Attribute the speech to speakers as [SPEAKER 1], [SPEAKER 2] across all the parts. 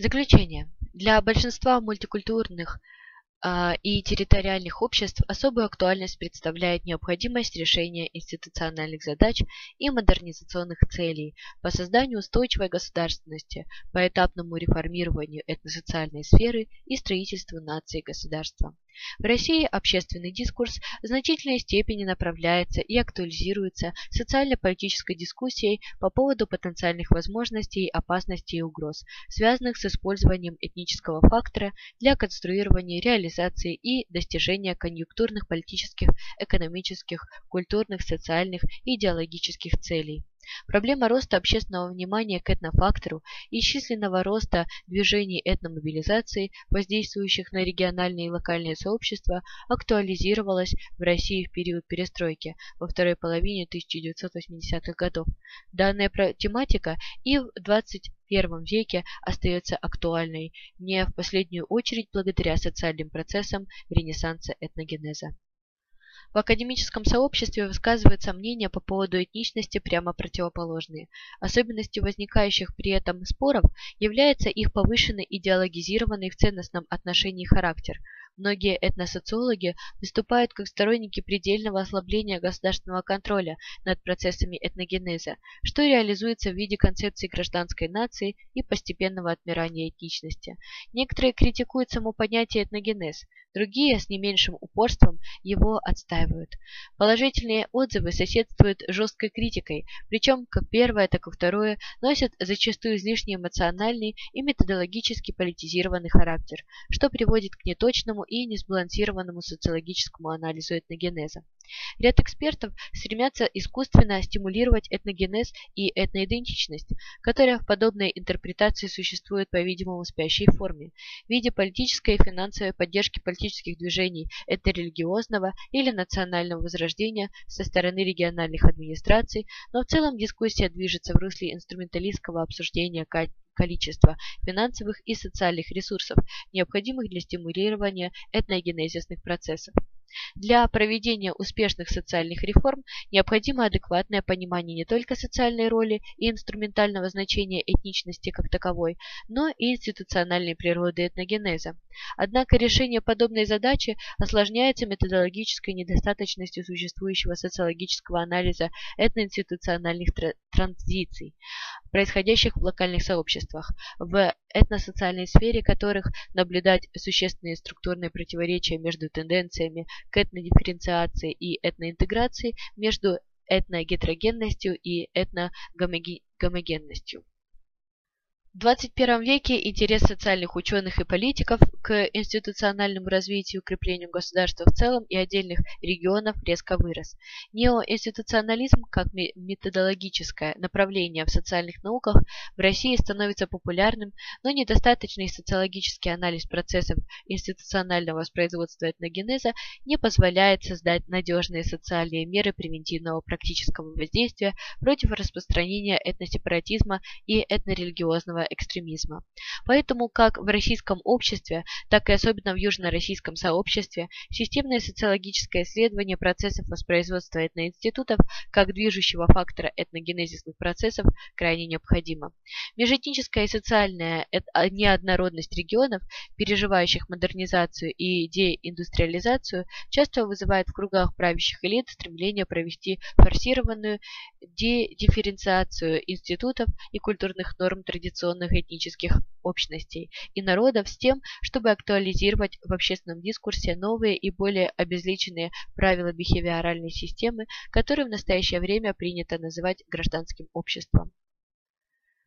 [SPEAKER 1] Заключение. Для большинства мультикультурных а, и территориальных обществ особую актуальность представляет необходимость решения институциональных задач и модернизационных целей по созданию устойчивой государственности, по этапному реформированию этносоциальной сферы и строительству нации и государства. В России общественный дискурс в значительной степени направляется и актуализируется социально-политической дискуссией по поводу потенциальных возможностей, опасностей и угроз, связанных с использованием этнического фактора для конструирования, реализации и достижения конъюнктурных политических, экономических, культурных, социальных и идеологических целей. Проблема роста общественного внимания к этнофактору и численного роста движений этномобилизации, воздействующих на региональные и локальные сообщества, актуализировалась в России в период перестройки во второй половине 1980-х годов. Данная тематика и в 21 веке остается актуальной, не в последнюю очередь благодаря социальным процессам ренессанса этногенеза. В академическом сообществе высказываются мнения по поводу этничности прямо противоположные. Особенностью возникающих при этом споров является их повышенный идеологизированный в ценностном отношении характер – Многие этносоциологи выступают как сторонники предельного ослабления государственного контроля над процессами этногенеза, что реализуется в виде концепции гражданской нации и постепенного отмирания этничности. Некоторые критикуют само понятие этногенез, другие с не меньшим упорством его отстаивают. Положительные отзывы соседствуют с жесткой критикой, причем как первое, так и второе носят зачастую излишне эмоциональный и методологически политизированный характер, что приводит к неточному и несбалансированному социологическому анализу этногенеза. Ряд экспертов стремятся искусственно стимулировать этногенез и этноидентичность, которая в подобной интерпретации существует, по-видимому, в спящей форме, в виде политической и финансовой поддержки политических движений этнорелигиозного или национального возрождения со стороны региональных администраций, но в целом дискуссия движется в русле инструменталистского обсуждения количества финансовых и социальных ресурсов, необходимых для стимулирования этногенезисных процессов. Для проведения успешных социальных реформ необходимо адекватное понимание не только социальной роли и инструментального значения этничности как таковой, но и институциональной природы этногенеза. Однако решение подобной задачи осложняется методологической недостаточностью существующего социологического анализа этноинституциональных транзиций происходящих в локальных сообществах, в этносоциальной сфере которых наблюдать существенные структурные противоречия между тенденциями к этнодифференциации и этноинтеграции, между этногетерогенностью и этногомогенностью. В 21 веке интерес социальных ученых и политиков к институциональному развитию и укреплению государства в целом и отдельных регионов резко вырос. Неоинституционализм как методологическое направление в социальных науках в России становится популярным, но недостаточный социологический анализ процессов институционального воспроизводства этногенеза не позволяет создать надежные социальные меры превентивного практического воздействия против распространения этносепаратизма и этнорелигиозного экстремизма. Поэтому как в российском обществе, так и особенно в южно-российском сообществе системное социологическое исследование процессов воспроизводства этноинститутов как движущего фактора этногенезисных процессов крайне необходимо. Межэтническая и социальная а, неоднородность регионов, переживающих модернизацию и деиндустриализацию, часто вызывает в кругах правящих элит стремление провести форсированную дедифференциацию институтов и культурных норм традиционных традиционных этнических общностей и народов с тем, чтобы актуализировать в общественном дискурсе новые и более обезличенные правила бихевиоральной системы, которые в настоящее время принято называть гражданским обществом.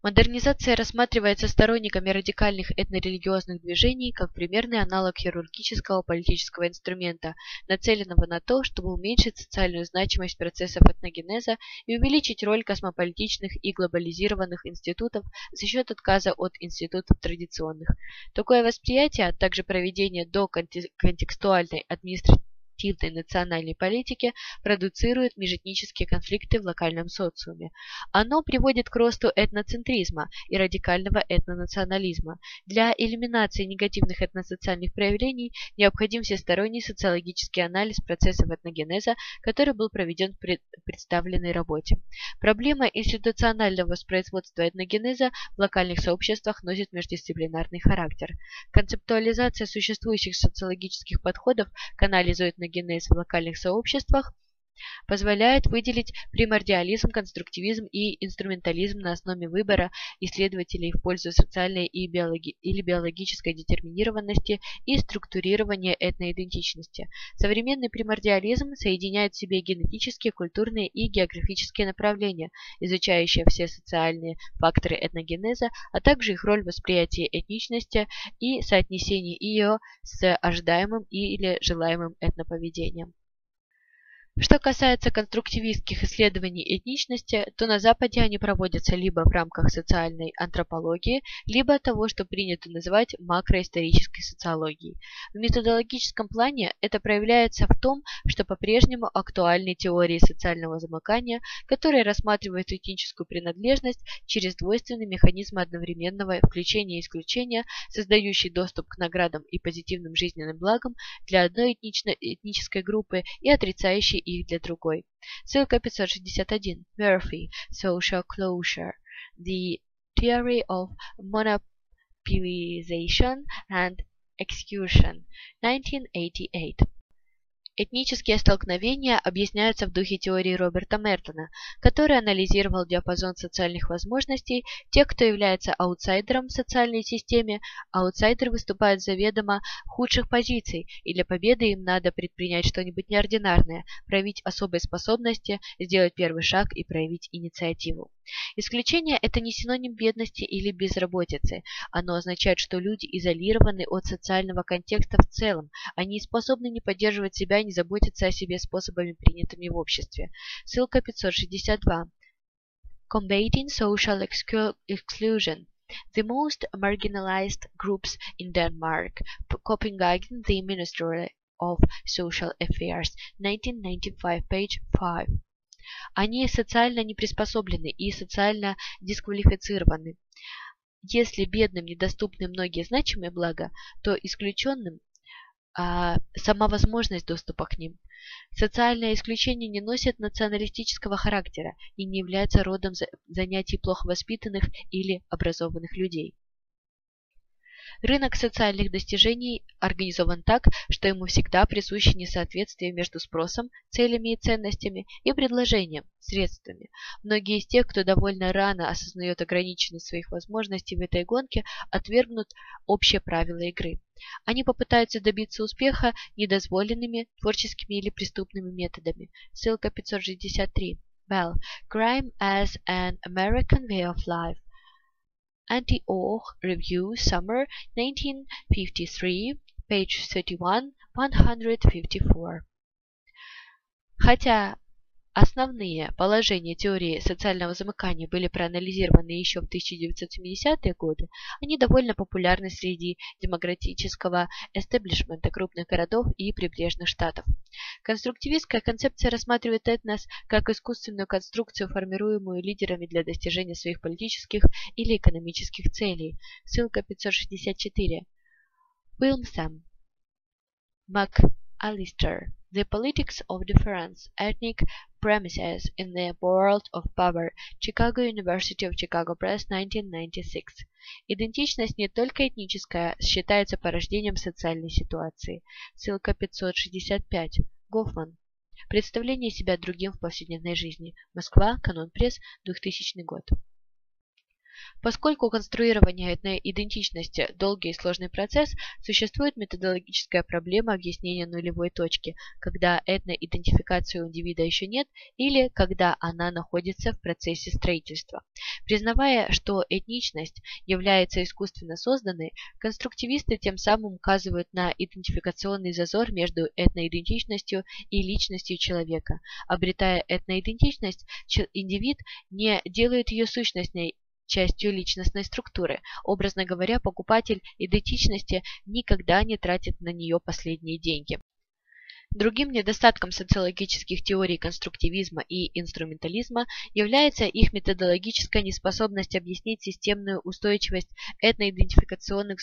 [SPEAKER 1] Модернизация рассматривается сторонниками радикальных этнорелигиозных движений как примерный аналог хирургического политического инструмента, нацеленного на то, чтобы уменьшить социальную значимость процессов этногенеза и увеличить роль космополитичных и глобализированных институтов за счет отказа от институтов традиционных. Такое восприятие, а также проведение доконтекстуальной административной активной национальной политики продуцирует межэтнические конфликты в локальном социуме. Оно приводит к росту этноцентризма и радикального этнонационализма. Для элиминации негативных этносоциальных проявлений необходим всесторонний социологический анализ процессов этногенеза, который был проведен в представленной работе. Проблема институционального воспроизводства этногенеза в локальных сообществах носит междисциплинарный характер. Концептуализация существующих социологических подходов к анализу этногенеза в локальных сообществах – позволяет выделить примордиализм, конструктивизм и инструментализм на основе выбора исследователей в пользу социальной и биологи или биологической детерминированности и структурирования этноидентичности. Современный примордиализм соединяет в себе генетические, культурные и географические направления, изучающие все социальные факторы этногенеза, а также их роль в восприятии этничности и соотнесении ее с ожидаемым или желаемым этноповедением. Что касается конструктивистских исследований этничности, то на Западе они проводятся либо в рамках социальной антропологии, либо того, что принято называть макроисторической социологией. В методологическом плане это проявляется в том, что по-прежнему актуальны теории социального замыкания, которые рассматривают этническую принадлежность через двойственный механизм одновременного включения и исключения, создающий доступ к наградам и позитивным жизненным благам для одной этнической группы и отрицающий их для другой. Ссылка 561. Murphy. Social Closure. The Theory of Monopolization and Execution. 1988. Этнические столкновения объясняются в духе теории Роберта Мертона, который анализировал диапазон социальных возможностей тех, кто является аутсайдером в социальной системе. Аутсайдеры выступают заведомо худших позиций, и для победы им надо предпринять что-нибудь неординарное, проявить особые способности, сделать первый шаг и проявить инициативу. Исключение – это не синоним бедности или безработицы. Оно означает, что люди изолированы от социального контекста в целом. Они способны не поддерживать себя, не заботиться о себе способами, принятыми в обществе. Ссылка 562. Combating social exclusion. The most marginalized groups in Denmark. Copenhagen, the Ministry of Social Affairs, 1995, page 5. Они социально не приспособлены и социально дисквалифицированы. Если бедным недоступны многие значимые блага, то исключенным а, сама возможность доступа к ним. Социальное исключение не носит националистического характера и не является родом занятий плохо воспитанных или образованных людей. Рынок социальных достижений организован так, что ему всегда присуще несоответствие между спросом, целями и ценностями и предложением, средствами. Многие из тех, кто довольно рано осознает ограниченность своих возможностей в этой гонке, отвергнут общие правила игры. Они попытаются добиться успеха недозволенными, творческими или преступными методами. Ссылка 563. Bell. Crime as an American Way of Life. Anti-Or Review Summer 1953, page 31, 154. Хотя Основные положения теории социального замыкания были проанализированы еще в 1970-е годы. Они довольно популярны среди демократического эстеблишмента крупных городов и прибрежных штатов. Конструктивистская концепция рассматривает этнос как искусственную конструкцию, формируемую лидерами для достижения своих политических или экономических целей. Ссылка 564. Уилмсам. МакАлистер. The Politics of Difference, Ethnic Premises in the World of Power. Chicago University of Chicago Press, 1996. Идентичность не только этническая, считается порождением социальной ситуации. Ссылка 565. Гофман. Представление себя другим в повседневной жизни. Москва. Канон пресс. 2000 год. Поскольку конструирование этной идентичности – долгий и сложный процесс, существует методологическая проблема объяснения нулевой точки, когда этноидентификации у индивида еще нет или когда она находится в процессе строительства. Признавая, что этничность является искусственно созданной, конструктивисты тем самым указывают на идентификационный зазор между этноидентичностью и личностью человека. Обретая этноидентичность, индивид не делает ее сущностной частью личностной структуры. Образно говоря, покупатель идентичности никогда не тратит на нее последние деньги. Другим недостатком социологических теорий конструктивизма и инструментализма является их методологическая неспособность объяснить системную устойчивость этноидентификационных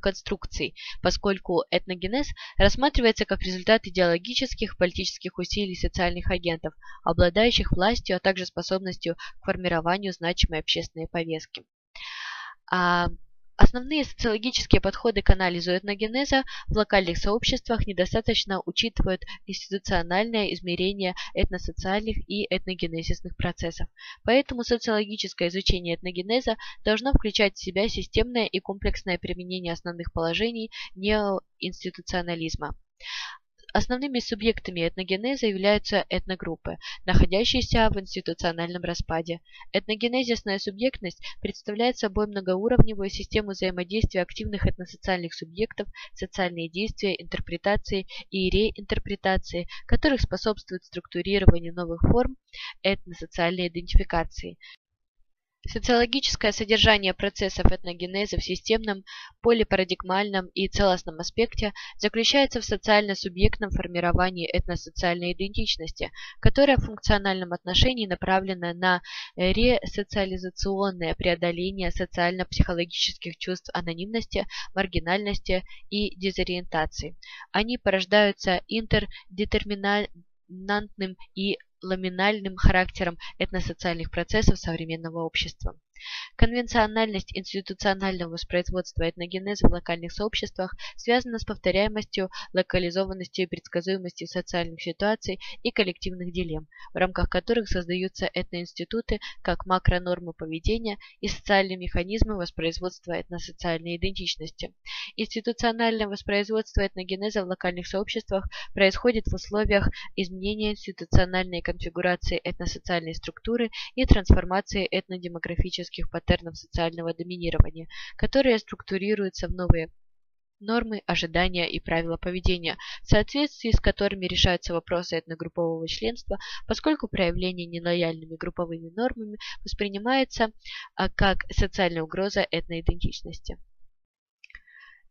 [SPEAKER 1] конструкций, поскольку этногенез рассматривается как результат идеологических политических усилий социальных агентов, обладающих властью, а также способностью к формированию значимой общественной повестки. Основные социологические подходы к анализу этногенеза в локальных сообществах недостаточно учитывают институциональное измерение этносоциальных и этногенезисных процессов. Поэтому социологическое изучение этногенеза должно включать в себя системное и комплексное применение основных положений неоинституционализма. Основными субъектами этногенеза являются этногруппы, находящиеся в институциональном распаде. Этногенезисная субъектность представляет собой многоуровневую систему взаимодействия активных этносоциальных субъектов, социальные действия, интерпретации и реинтерпретации, которых способствует структурированию новых форм этносоциальной идентификации. Социологическое содержание процессов этногенеза в системном, полипарадигмальном и целостном аспекте заключается в социально-субъектном формировании этносоциальной идентичности, которая в функциональном отношении направлена на ресоциализационное преодоление социально-психологических чувств анонимности, маргинальности и дезориентации. Они порождаются интердетерминантным и ламинальным характером этносоциальных процессов современного общества. Конвенциональность институционального воспроизводства этногенеза в локальных сообществах связана с повторяемостью, локализованностью и предсказуемостью социальных ситуаций и коллективных дилемм, в рамках которых создаются этноинституты как макронормы поведения и социальные механизмы воспроизводства этносоциальной идентичности. Институциональное воспроизводство этногенеза в локальных сообществах происходит в условиях изменения институциональной конфигурации этносоциальной структуры и трансформации этнодемографических классических паттернов социального доминирования, которые структурируются в новые нормы, ожидания и правила поведения, в соответствии с которыми решаются вопросы этногруппового членства, поскольку проявление нелояльными групповыми нормами воспринимается а, как социальная угроза этноидентичности.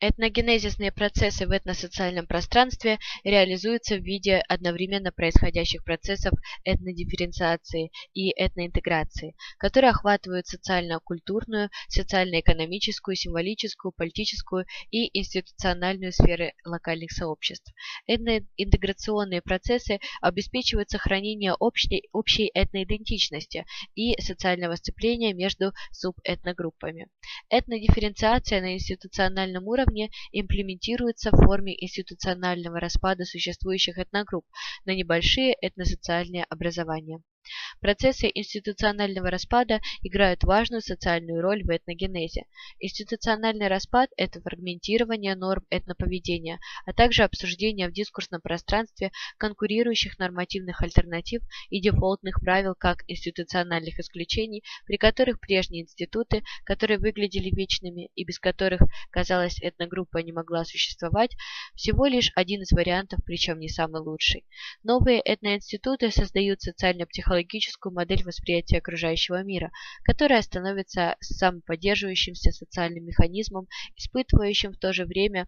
[SPEAKER 1] Этногенезисные процессы в этносоциальном пространстве реализуются в виде одновременно происходящих процессов этнодифференциации и этноинтеграции, которые охватывают социально-культурную, социально-экономическую, символическую, политическую и институциональную сферы локальных сообществ. Этноинтеграционные процессы обеспечивают сохранение общей, общей этноидентичности и социального сцепления между субэтногруппами. Этнодифференциация на институциональном уровне имплементируется в форме институционального распада существующих этногрупп на небольшие этносоциальные образования. Процессы институционального распада играют важную социальную роль в этногенезе. Институциональный распад – это фрагментирование норм этноповедения, а также обсуждение в дискурсном пространстве конкурирующих нормативных альтернатив и дефолтных правил как институциональных исключений, при которых прежние институты, которые выглядели вечными и без которых, казалось, этногруппа не могла существовать, всего лишь один из вариантов, причем не самый лучший. Новые этноинституты создают социально-психологические психологическую модель восприятия окружающего мира, которая становится самоподдерживающимся социальным механизмом, испытывающим в то же время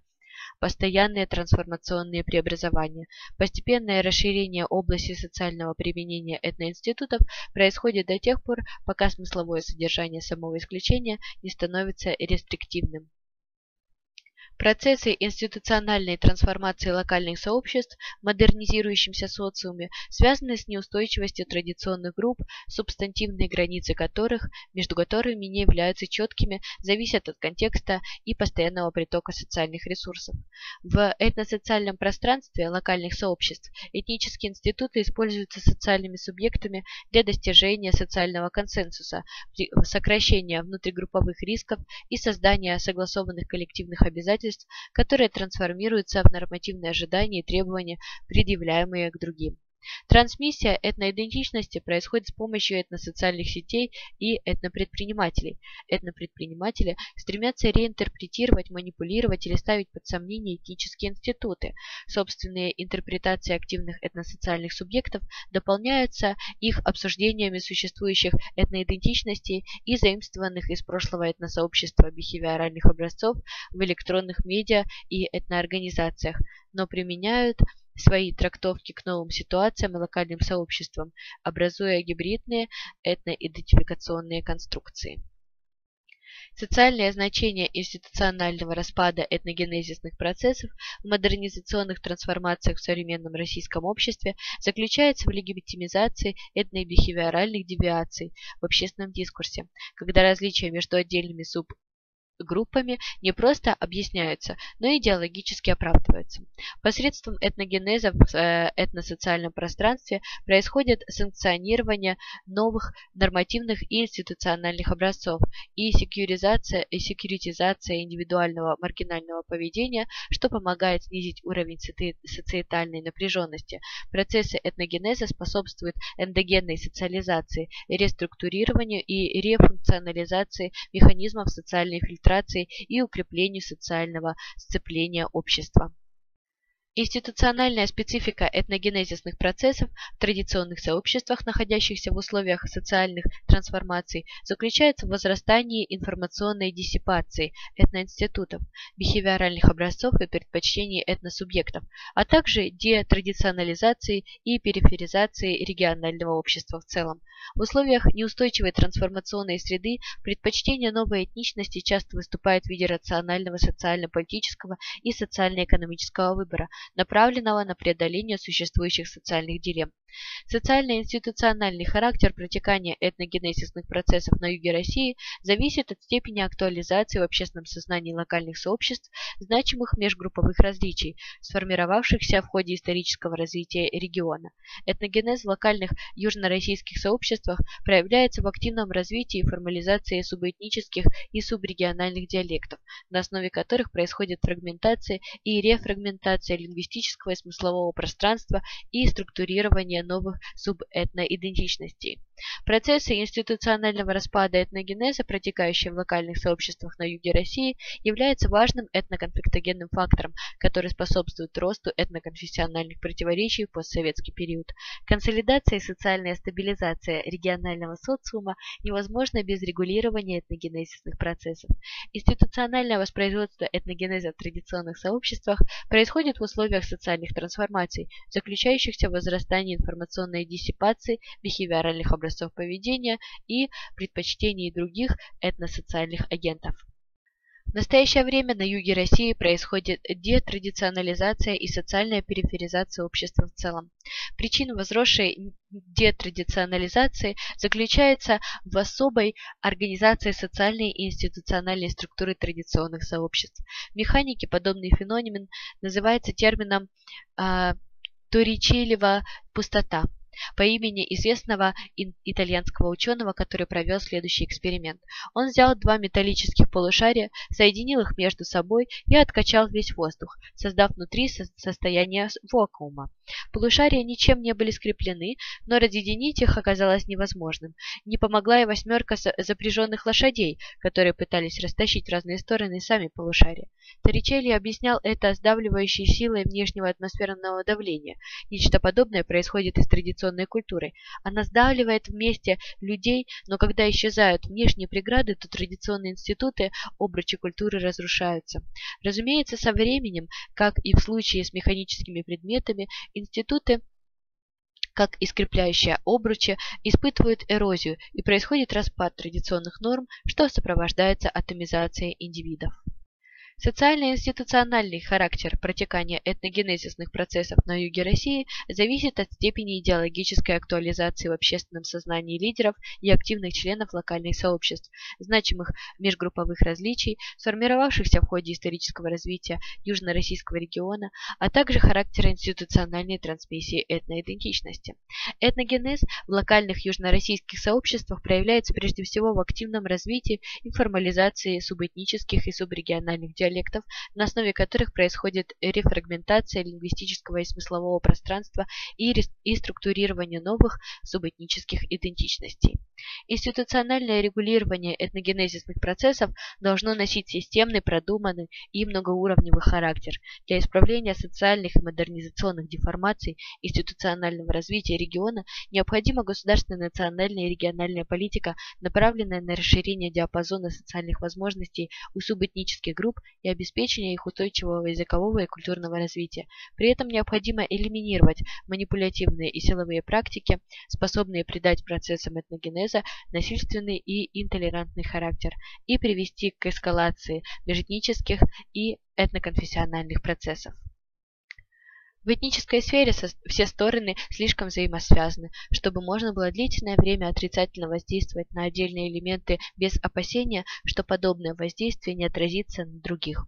[SPEAKER 1] постоянные трансформационные преобразования. Постепенное расширение области социального применения этноинститутов происходит до тех пор, пока смысловое содержание самого исключения не становится рестриктивным. Процессы институциональной трансформации локальных сообществ в модернизирующемся социуме связаны с неустойчивостью традиционных групп, субстантивные границы которых, между которыми не являются четкими, зависят от контекста и постоянного притока социальных ресурсов. В этносоциальном пространстве локальных сообществ этнические институты используются социальными субъектами для достижения социального консенсуса, сокращения внутригрупповых рисков и создания согласованных коллективных обязательств обязательств, которые трансформируются в нормативные ожидания и требования, предъявляемые к другим. Трансмиссия этноидентичности происходит с помощью этносоциальных сетей и этнопредпринимателей. Этнопредприниматели стремятся реинтерпретировать, манипулировать или ставить под сомнение этнические институты. Собственные интерпретации активных этносоциальных субъектов дополняются их обсуждениями существующих этноидентичностей и заимствованных из прошлого этносообщества бихевиоральных образцов в электронных медиа и этноорганизациях, но применяют свои трактовки к новым ситуациям и локальным сообществам, образуя гибридные этноидентификационные конструкции. Социальное значение институционального распада этногенезисных процессов в модернизационных трансформациях в современном российском обществе заключается в легитимизации этнобихевиоральных девиаций в общественном дискурсе, когда различия между отдельными суб группами не просто объясняются, но и идеологически оправдываются. Посредством этногенеза в э, этносоциальном пространстве происходит санкционирование новых нормативных и институциональных образцов и секьюризация и секьюритизация индивидуального маргинального поведения, что помогает снизить уровень социетальной напряженности. Процессы этногенеза способствуют эндогенной социализации, реструктурированию и рефункционализации механизмов социальной фильтрации фильтрации и укреплению социального сцепления общества. Институциональная специфика этногенезисных процессов в традиционных сообществах, находящихся в условиях социальных трансформаций, заключается в возрастании информационной диссипации этноинститутов, бихевиоральных образцов и предпочтений этносубъектов, а также детрадиционализации и периферизации регионального общества в целом. В условиях неустойчивой трансформационной среды предпочтение новой этничности часто выступает в виде рационального социально-политического и социально-экономического выбора, направленного на преодоление существующих социальных дилемм. Социально-институциональный характер протекания этногенезисных процессов на юге России зависит от степени актуализации в общественном сознании локальных сообществ значимых межгрупповых различий, сформировавшихся в ходе исторического развития региона. Этногенез в локальных южнороссийских сообществах проявляется в активном развитии и формализации субэтнических и субрегиональных диалектов, на основе которых происходит фрагментация и рефрагментация лингвистического и смыслового пространства и структурирование новых субэтноидентичностей. Процессы институционального распада этногенеза, протекающие в локальных сообществах на юге России, являются важным этноконфликтогенным фактором, который способствует росту этноконфессиональных противоречий в постсоветский период. Консолидация и социальная стабилизация регионального социума невозможна без регулирования этногенезисных процессов. Институциональное воспроизводство этногенеза в традиционных сообществах происходит в условиях социальных трансформаций, заключающихся в возрастании информационной диссипации, бихевиоральных образцов поведения и предпочтений других этносоциальных агентов. В настоящее время на юге России происходит детрадиционализация и социальная периферизация общества в целом. Причина возросшей детрадиционализации заключается в особой организации социальной и институциональной структуры традиционных сообществ. В механике подобный феномен называется термином э, Торричелева пустота по имени известного итальянского ученого, который провел следующий эксперимент. Он взял два металлических полушария, соединил их между собой и откачал весь воздух, создав внутри состояние вакуума. Полушария ничем не были скреплены, но разъединить их оказалось невозможным. Не помогла и восьмерка запряженных лошадей, которые пытались растащить в разные стороны сами полушария. Торричелли объяснял это сдавливающей силой внешнего атмосферного давления. Нечто подобное происходит и с традиционной культурой. Она сдавливает вместе людей, но когда исчезают внешние преграды, то традиционные институты, обручи культуры разрушаются. Разумеется, со временем, как и в случае с механическими предметами, институты как и скрепляющие обручи, испытывают эрозию и происходит распад традиционных норм, что сопровождается атомизацией индивидов. Социально-институциональный характер протекания этногенезисных процессов на юге России зависит от степени идеологической актуализации в общественном сознании лидеров и активных членов локальных сообществ, значимых межгрупповых различий, сформировавшихся в ходе исторического развития южно-российского региона, а также характера институциональной трансмиссии этноидентичности. Этногенез в локальных южно-российских сообществах проявляется прежде всего в активном развитии и формализации субэтнических и субрегиональных диалектов, на основе которых происходит рефрагментация лингвистического и смыслового пространства и, и структурирование новых субэтнических идентичностей. Институциональное регулирование этногенезисных процессов должно носить системный, продуманный и многоуровневый характер. Для исправления социальных и модернизационных деформаций институционального развития региона необходима государственная национальная и региональная политика, направленная на расширение диапазона социальных возможностей у субэтнических групп и обеспечения их устойчивого языкового и культурного развития. При этом необходимо элиминировать манипулятивные и силовые практики, способные придать процессам этногенеза насильственный и интолерантный характер и привести к эскалации межэтнических и этноконфессиональных процессов. В этнической сфере все стороны слишком взаимосвязаны, чтобы можно было длительное время отрицательно воздействовать на отдельные элементы без опасения, что подобное воздействие не отразится на других.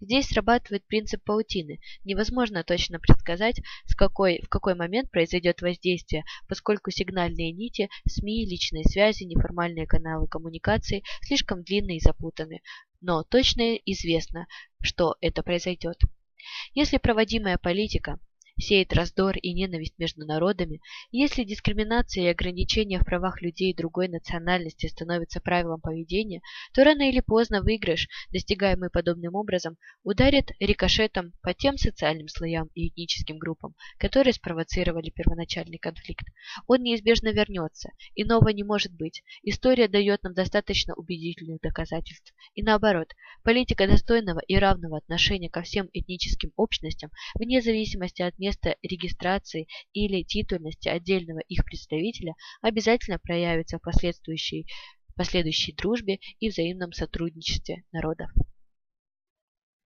[SPEAKER 1] Здесь срабатывает принцип паутины. Невозможно точно предсказать, с какой, в какой момент произойдет воздействие, поскольку сигнальные нити, СМИ, личные связи, неформальные каналы коммуникации слишком длинные и запутаны. Но точно известно, что это произойдет. Если проводимая политика сеет раздор и ненависть между народами, если дискриминация и ограничения в правах людей другой национальности становятся правилом поведения, то рано или поздно выигрыш, достигаемый подобным образом, ударит рикошетом по тем социальным слоям и этническим группам, которые спровоцировали первоначальный конфликт. Он неизбежно вернется, иного не может быть. История дает нам достаточно убедительных доказательств. И наоборот, политика достойного и равного отношения ко всем этническим общностям, вне зависимости от место регистрации или титульности отдельного их представителя обязательно проявится в последующей, дружбе и взаимном сотрудничестве народов.